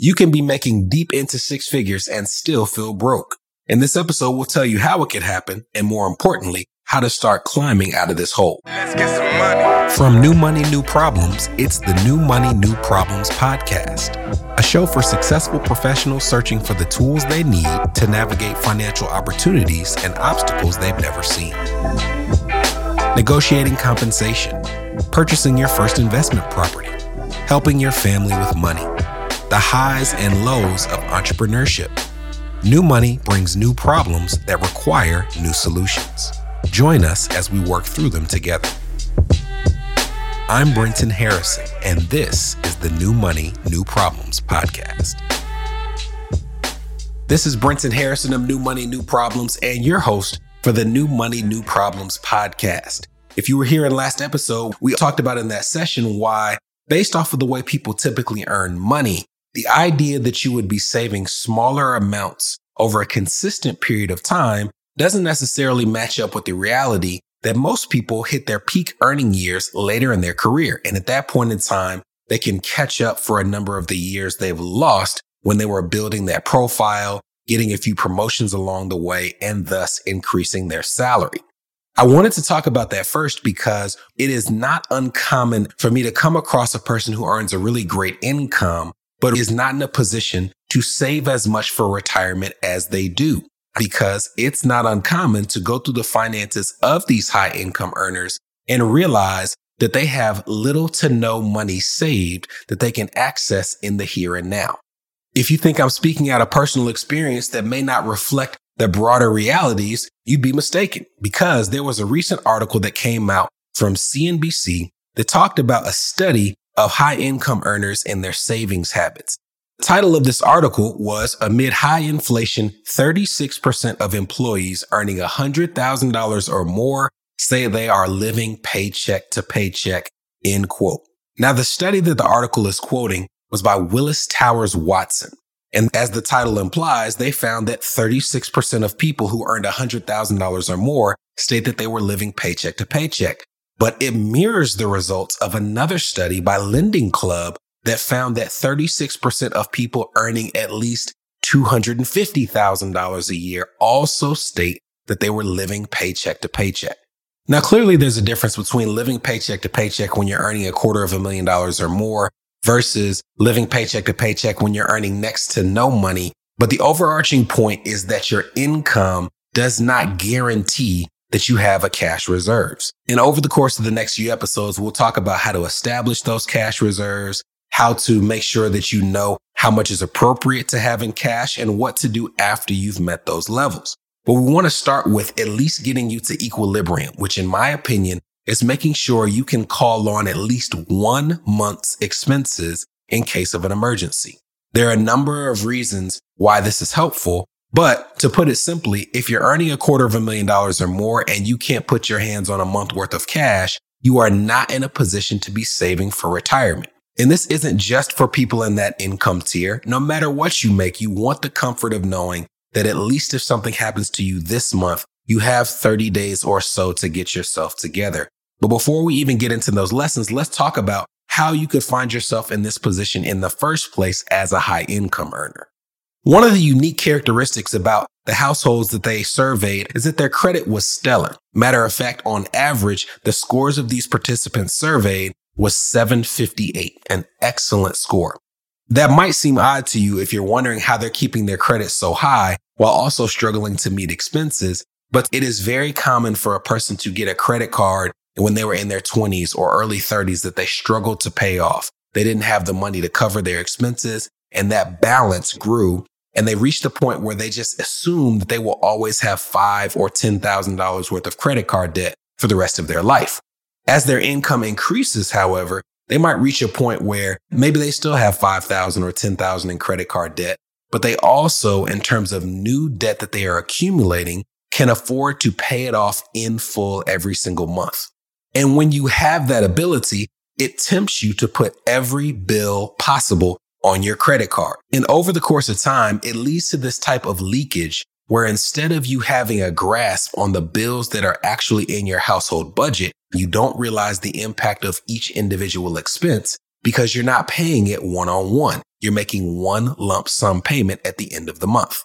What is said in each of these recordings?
You can be making deep into six figures and still feel broke. In this episode, we'll tell you how it could happen and more importantly, how to start climbing out of this hole. Let's get some money. From New Money, New Problems, it's the New Money, New Problems podcast, a show for successful professionals searching for the tools they need to navigate financial opportunities and obstacles they've never seen. Negotiating compensation, purchasing your first investment property, helping your family with money, the highs and lows of entrepreneurship. New money brings new problems that require new solutions. Join us as we work through them together. I'm Brenton Harrison, and this is the New Money, New Problems podcast. This is Brenton Harrison of New Money, New Problems, and your host for the New Money, New Problems podcast. If you were here in last episode, we talked about in that session why, based off of the way people typically earn money, the idea that you would be saving smaller amounts over a consistent period of time doesn't necessarily match up with the reality that most people hit their peak earning years later in their career. And at that point in time, they can catch up for a number of the years they've lost when they were building that profile, getting a few promotions along the way, and thus increasing their salary. I wanted to talk about that first because it is not uncommon for me to come across a person who earns a really great income, but is not in a position to save as much for retirement as they do because it's not uncommon to go through the finances of these high income earners and realize that they have little to no money saved that they can access in the here and now. If you think I'm speaking out of personal experience that may not reflect the broader realities, you'd be mistaken because there was a recent article that came out from CNBC that talked about a study of high income earners and their savings habits. The title of this article was Amid High Inflation, 36% of employees earning $100,000 or more say they are living paycheck to paycheck, end quote. Now, the study that the article is quoting was by Willis Towers Watson. And as the title implies, they found that 36% of people who earned $100,000 or more state that they were living paycheck to paycheck. But it mirrors the results of another study by LendingClub that found that 36% of people earning at least $250,000 a year also state that they were living paycheck to paycheck. Now, clearly there's a difference between living paycheck to paycheck when you're earning a quarter of a million dollars or more versus living paycheck to paycheck when you're earning next to no money. But the overarching point is that your income does not guarantee that you have a cash reserves. And over the course of the next few episodes, we'll talk about how to establish those cash reserves, how to make sure that you know how much is appropriate to have in cash and what to do after you've met those levels. But we want to start with at least getting you to equilibrium, which in my opinion is making sure you can call on at least one month's expenses in case of an emergency. There are a number of reasons why this is helpful, but to put it simply, if you're earning a quarter of a million dollars or more and you can't put your hands on a month worth of cash, you are not in a position to be saving for retirement. And this isn't just for people in that income tier. No matter what you make, you want the comfort of knowing that at least if something happens to you this month, you have 30 days or so to get yourself together. But before we even get into those lessons, let's talk about how you could find yourself in this position in the first place as a high income earner. One of the unique characteristics about the households that they surveyed is that their credit was stellar. Matter of fact, on average, the scores of these participants surveyed was 758, an excellent score. That might seem odd to you if you're wondering how they're keeping their credit so high while also struggling to meet expenses, but it is very common for a person to get a credit card when they were in their 20s or early 30s that they struggled to pay off. They didn't have the money to cover their expenses and that balance grew and they reached a point where they just assumed that they will always have five or $10,000 worth of credit card debt for the rest of their life. As their income increases, however, they might reach a point where maybe they still have 5,000 or 10,000 in credit card debt, but they also, in terms of new debt that they are accumulating, can afford to pay it off in full every single month. And when you have that ability, it tempts you to put every bill possible on your credit card. And over the course of time, it leads to this type of leakage where instead of you having a grasp on the bills that are actually in your household budget, you don't realize the impact of each individual expense. because you're not paying it one on one. You're making one lump sum payment at the end of the month.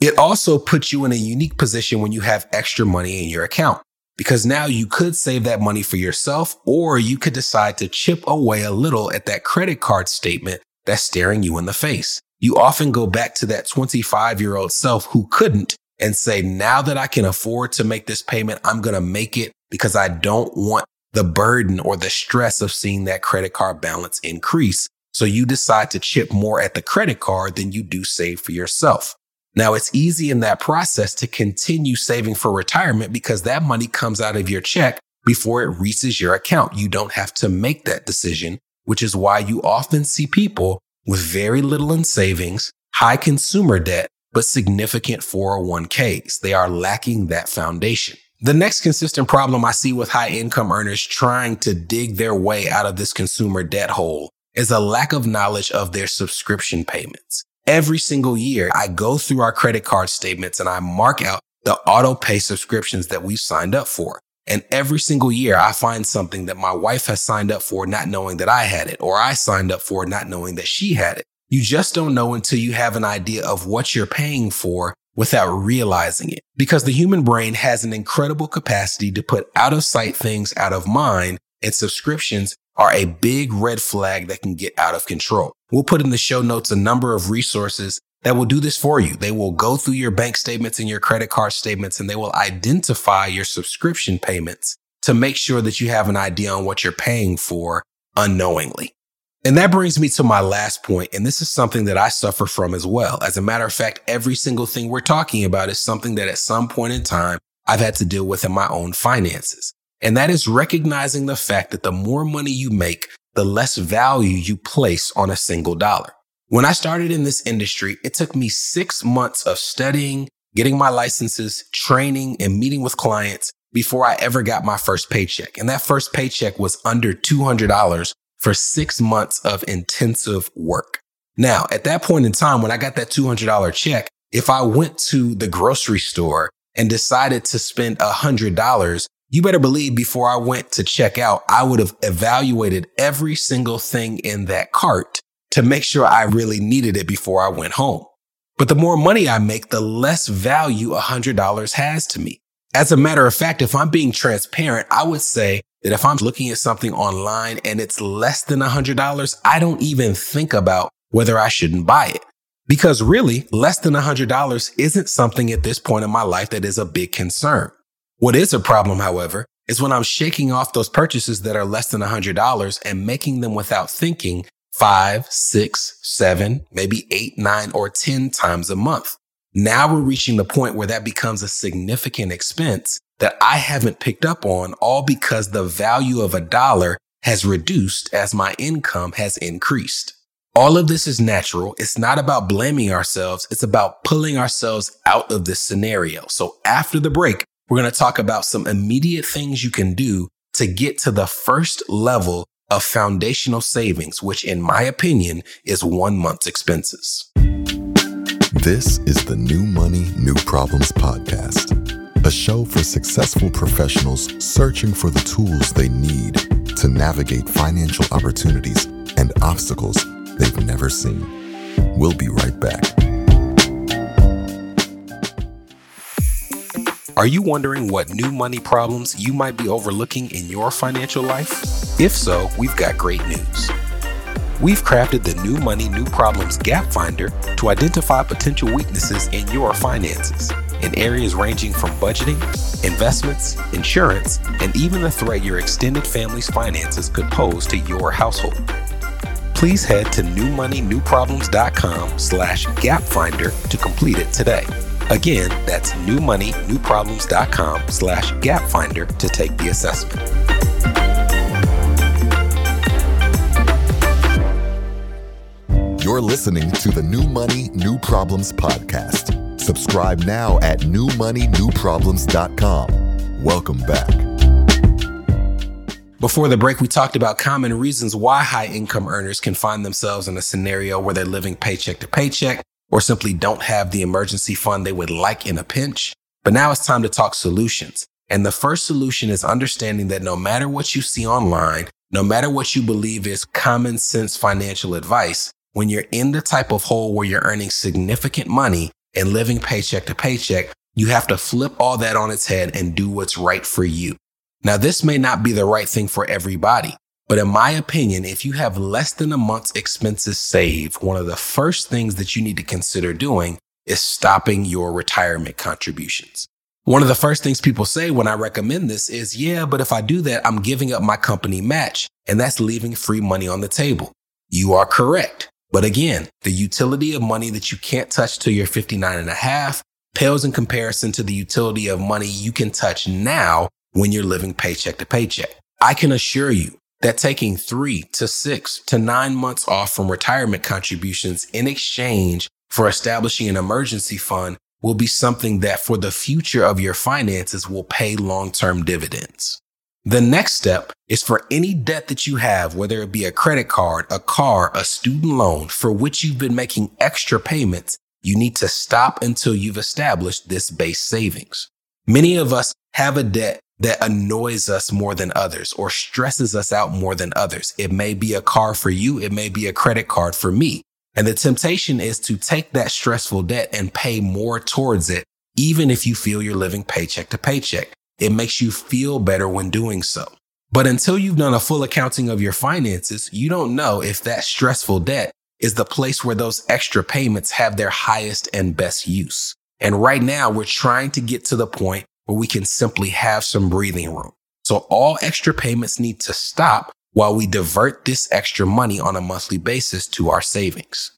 It also puts you in a unique position when you have extra money in your account because now you could save that money for yourself or you could decide to chip away a little at that credit card statement that's staring you in the face. You often go back to that 25 year old self who couldn't and say, now that I can afford to make this payment, I'm going to make it because I don't want the burden or the stress of seeing that credit card balance increase. So you decide to chip more at the credit card than you do save for yourself. Now it's easy in that process to continue saving for retirement because that money comes out of your check before it reaches your account. You don't have to make that decision, which is why you often see people with very little in savings, high consumer debt, but significant 401ks. They are lacking that foundation. The next consistent problem I see with high income earners trying to dig their way out of this consumer debt hole is a lack of knowledge of their subscription payments. Every single year, I go through our credit card statements and I mark out the auto pay subscriptions that we've signed up for. And every single year, I find something that my wife has signed up for, not knowing that I had it, or I signed up for, not knowing that she had it. You just don't know until you have an idea of what you're paying for without realizing it. Because the human brain has an incredible capacity to put out of sight things out of mind, and subscriptions are a big red flag that can get out of control. We'll put in the show notes a number of resources that will do this for you. They will go through your bank statements and your credit card statements and they will identify your subscription payments to make sure that you have an idea on what you're paying for unknowingly. And that brings me to my last point, and this is something that I suffer from as well. As a matter of fact, every single thing we're talking about is something that at some point in time I've had to deal with in my own finances. And that is recognizing the fact that the more money you make, the less value you place on a single dollar. When I started in this industry, it took me six months of studying, getting my licenses, training, and meeting with clients before I ever got my first paycheck. And that first paycheck was under $200 for six months of intensive work. Now, at that point in time, when I got that $200 check, if I went to the grocery store and decided to spend $100, you better believe before I went to check out, I would have evaluated every single thing in that cart to make sure I really needed it before I went home. But the more money I make, the less value $100 has to me. As a matter of fact, if I'm being transparent, I would say that if I'm looking at something online and it's less than $100, I don't even think about whether I shouldn't buy it. Because really, less than $100 isn't something at this point in my life that is a big concern. What is a problem, however, is when I'm shaking off those purchases that are less than $100 and making them without thinking five, six, seven, maybe eight, nine, or 10 times a month. Now we're reaching the point where that becomes a significant expense that I haven't picked up on, all because the value of a dollar has reduced as my income has increased. All of this is natural. It's not about blaming ourselves. It's about pulling ourselves out of this scenario. So after the break, we're going to talk about some immediate things you can do to get to the first level of foundational savings, which in my opinion is one month's expenses. This is the New Money, New Problems podcast, a show for successful professionals searching for the tools they need to navigate financial opportunities and obstacles they've never seen. We'll be right back. Are you wondering what new money problems you might be overlooking in your financial life? If so, we've got great news. We've crafted the New Money, New Problems Gap Finder to identify potential weaknesses in your finances in areas ranging from budgeting, investments, insurance, and even the threat your extended family's finances could pose to your household. Please head to newmoneynewproblems.com slash gapfinder to complete it today. Again, that's newmoneynewproblems.com slash gapfinder to take the assessment. You're listening to the New Money, New Problems podcast. Subscribe now at newmoneynewproblems.com. Welcome back. Before the break, we talked about common reasons why high income earners can find themselves in a scenario where they're living paycheck to paycheck or simply don't have the emergency fund they would like in a pinch. But now it's time to talk solutions. And the first solution is understanding that no matter what you see online, no matter what you believe is common sense financial advice, when you're in the type of hole where you're earning significant money and living paycheck to paycheck, you have to flip all that on its head and do what's right for you. Now, this may not be the right thing for everybody, but in my opinion, if you have less than a month's expenses saved, one of the first things that you need to consider doing is stopping your retirement contributions. One of the first things people say when I recommend this is, yeah, but if I do that, I'm giving up my company match and that's leaving free money on the table. You are correct. But again, the utility of money that you can't touch till you're 59 and a half pales in comparison to the utility of money you can touch now when you're living paycheck to paycheck. I can assure you that taking three to six to nine months off from retirement contributions in exchange for establishing an emergency fund will be something that for the future of your finances will pay long-term dividends. The next step is for any debt that you have, whether it be a credit card, a car, a student loan, for which you've been making extra payments, you need to stop until you've established this base savings. Many of us have a debt that annoys us more than others or stresses us out more than others. It may be a car for you. It may be a credit card for me. And the temptation is to take that stressful debt and pay more towards it, even if you feel you're living paycheck to paycheck. It makes you feel better when doing so. But until you've done a full accounting of your finances, you don't know if that stressful debt is the place where those extra payments have their highest and best use. And right now we're trying to get to the point where we can simply have some breathing room. So all extra payments need to stop while we divert this extra money on a monthly basis to our savings.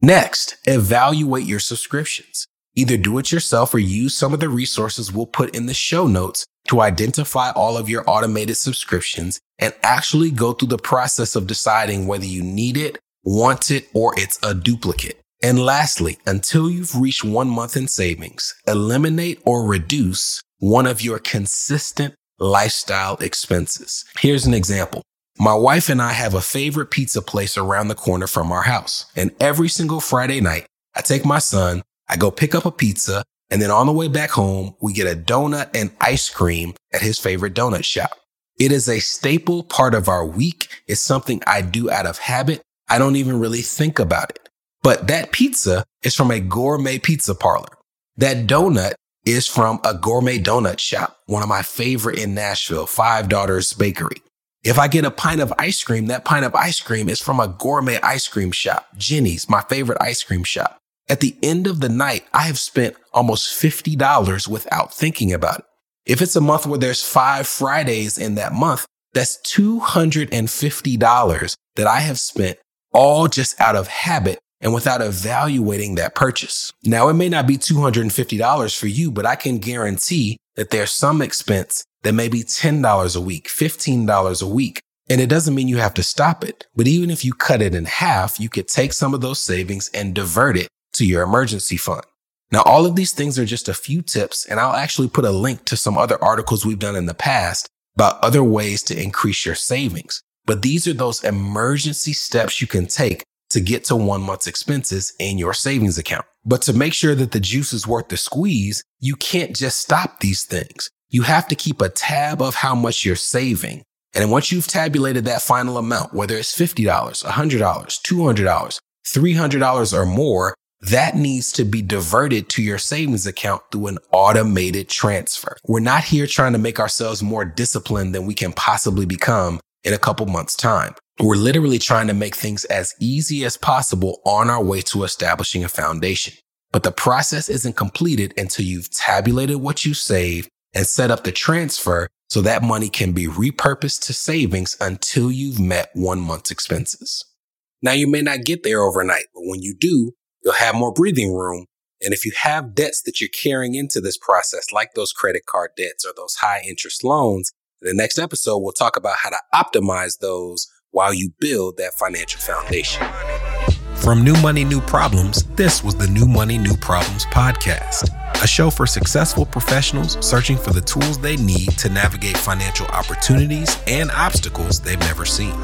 Next, evaluate your subscriptions. Either do it yourself or use some of the resources we'll put in the show notes to identify all of your automated subscriptions and actually go through the process of deciding whether you need it, want it, or it's a duplicate. And lastly, until you've reached one month in savings, eliminate or reduce one of your consistent lifestyle expenses. Here's an example. My wife and I have a favorite pizza place around the corner from our house. And every single Friday night, I take my son, I go pick up a pizza, and then on the way back home, we get a donut and ice cream at his favorite donut shop. It is a staple part of our week. It's something I do out of habit. I don't even really think about it. But that pizza is from a gourmet pizza parlor. That donut is from a gourmet donut shop, one of my favorite in Nashville, Five Daughters Bakery. If I get a pint of ice cream, that pint of ice cream is from a gourmet ice cream shop, Jeni's, my favorite ice cream shop. At the end of the night, I have spent almost $50 without thinking about it. If it's a month where there's five Fridays in that month, that's $250 that I have spent all just out of habit and without evaluating that purchase. Now, it may not be $250 for you, but I can guarantee that there's some expense that may be $10 a week, $15 a week. And it doesn't mean you have to stop it. But even if you cut it in half, you could take some of those savings and divert it to your emergency fund. Now, all of these things are just a few tips, and I'll actually put a link to some other articles we've done in the past about other ways to increase your savings. But these are those emergency steps you can take to get to one month's expenses in your savings account. But to make sure that the juice is worth the squeeze, you can't just stop these things you have to keep a tab of how much you're saving. And once you've tabulated that final amount, whether it's $50, $100, $200, $300 or more, that needs to be diverted to your savings account through an automated transfer. We're not here trying to make ourselves more disciplined than we can possibly become in a couple months time. We're literally trying to make things as easy as possible on our way to establishing a foundation. But the process isn't completed until you've tabulated what you save and set up the transfer so that money can be repurposed to savings until you've met one month's expenses. Now, you may not get there overnight, but when you do, you'll have more breathing room. And if you have debts that you're carrying into this process, like those credit card debts or those high interest loans, in the next episode, we'll talk about how to optimize those while you build that financial foundation. From New Money, New Problems, this was the New Money, New Problems podcast, a show for successful professionals searching for the tools they need to navigate financial opportunities and obstacles they've never seen.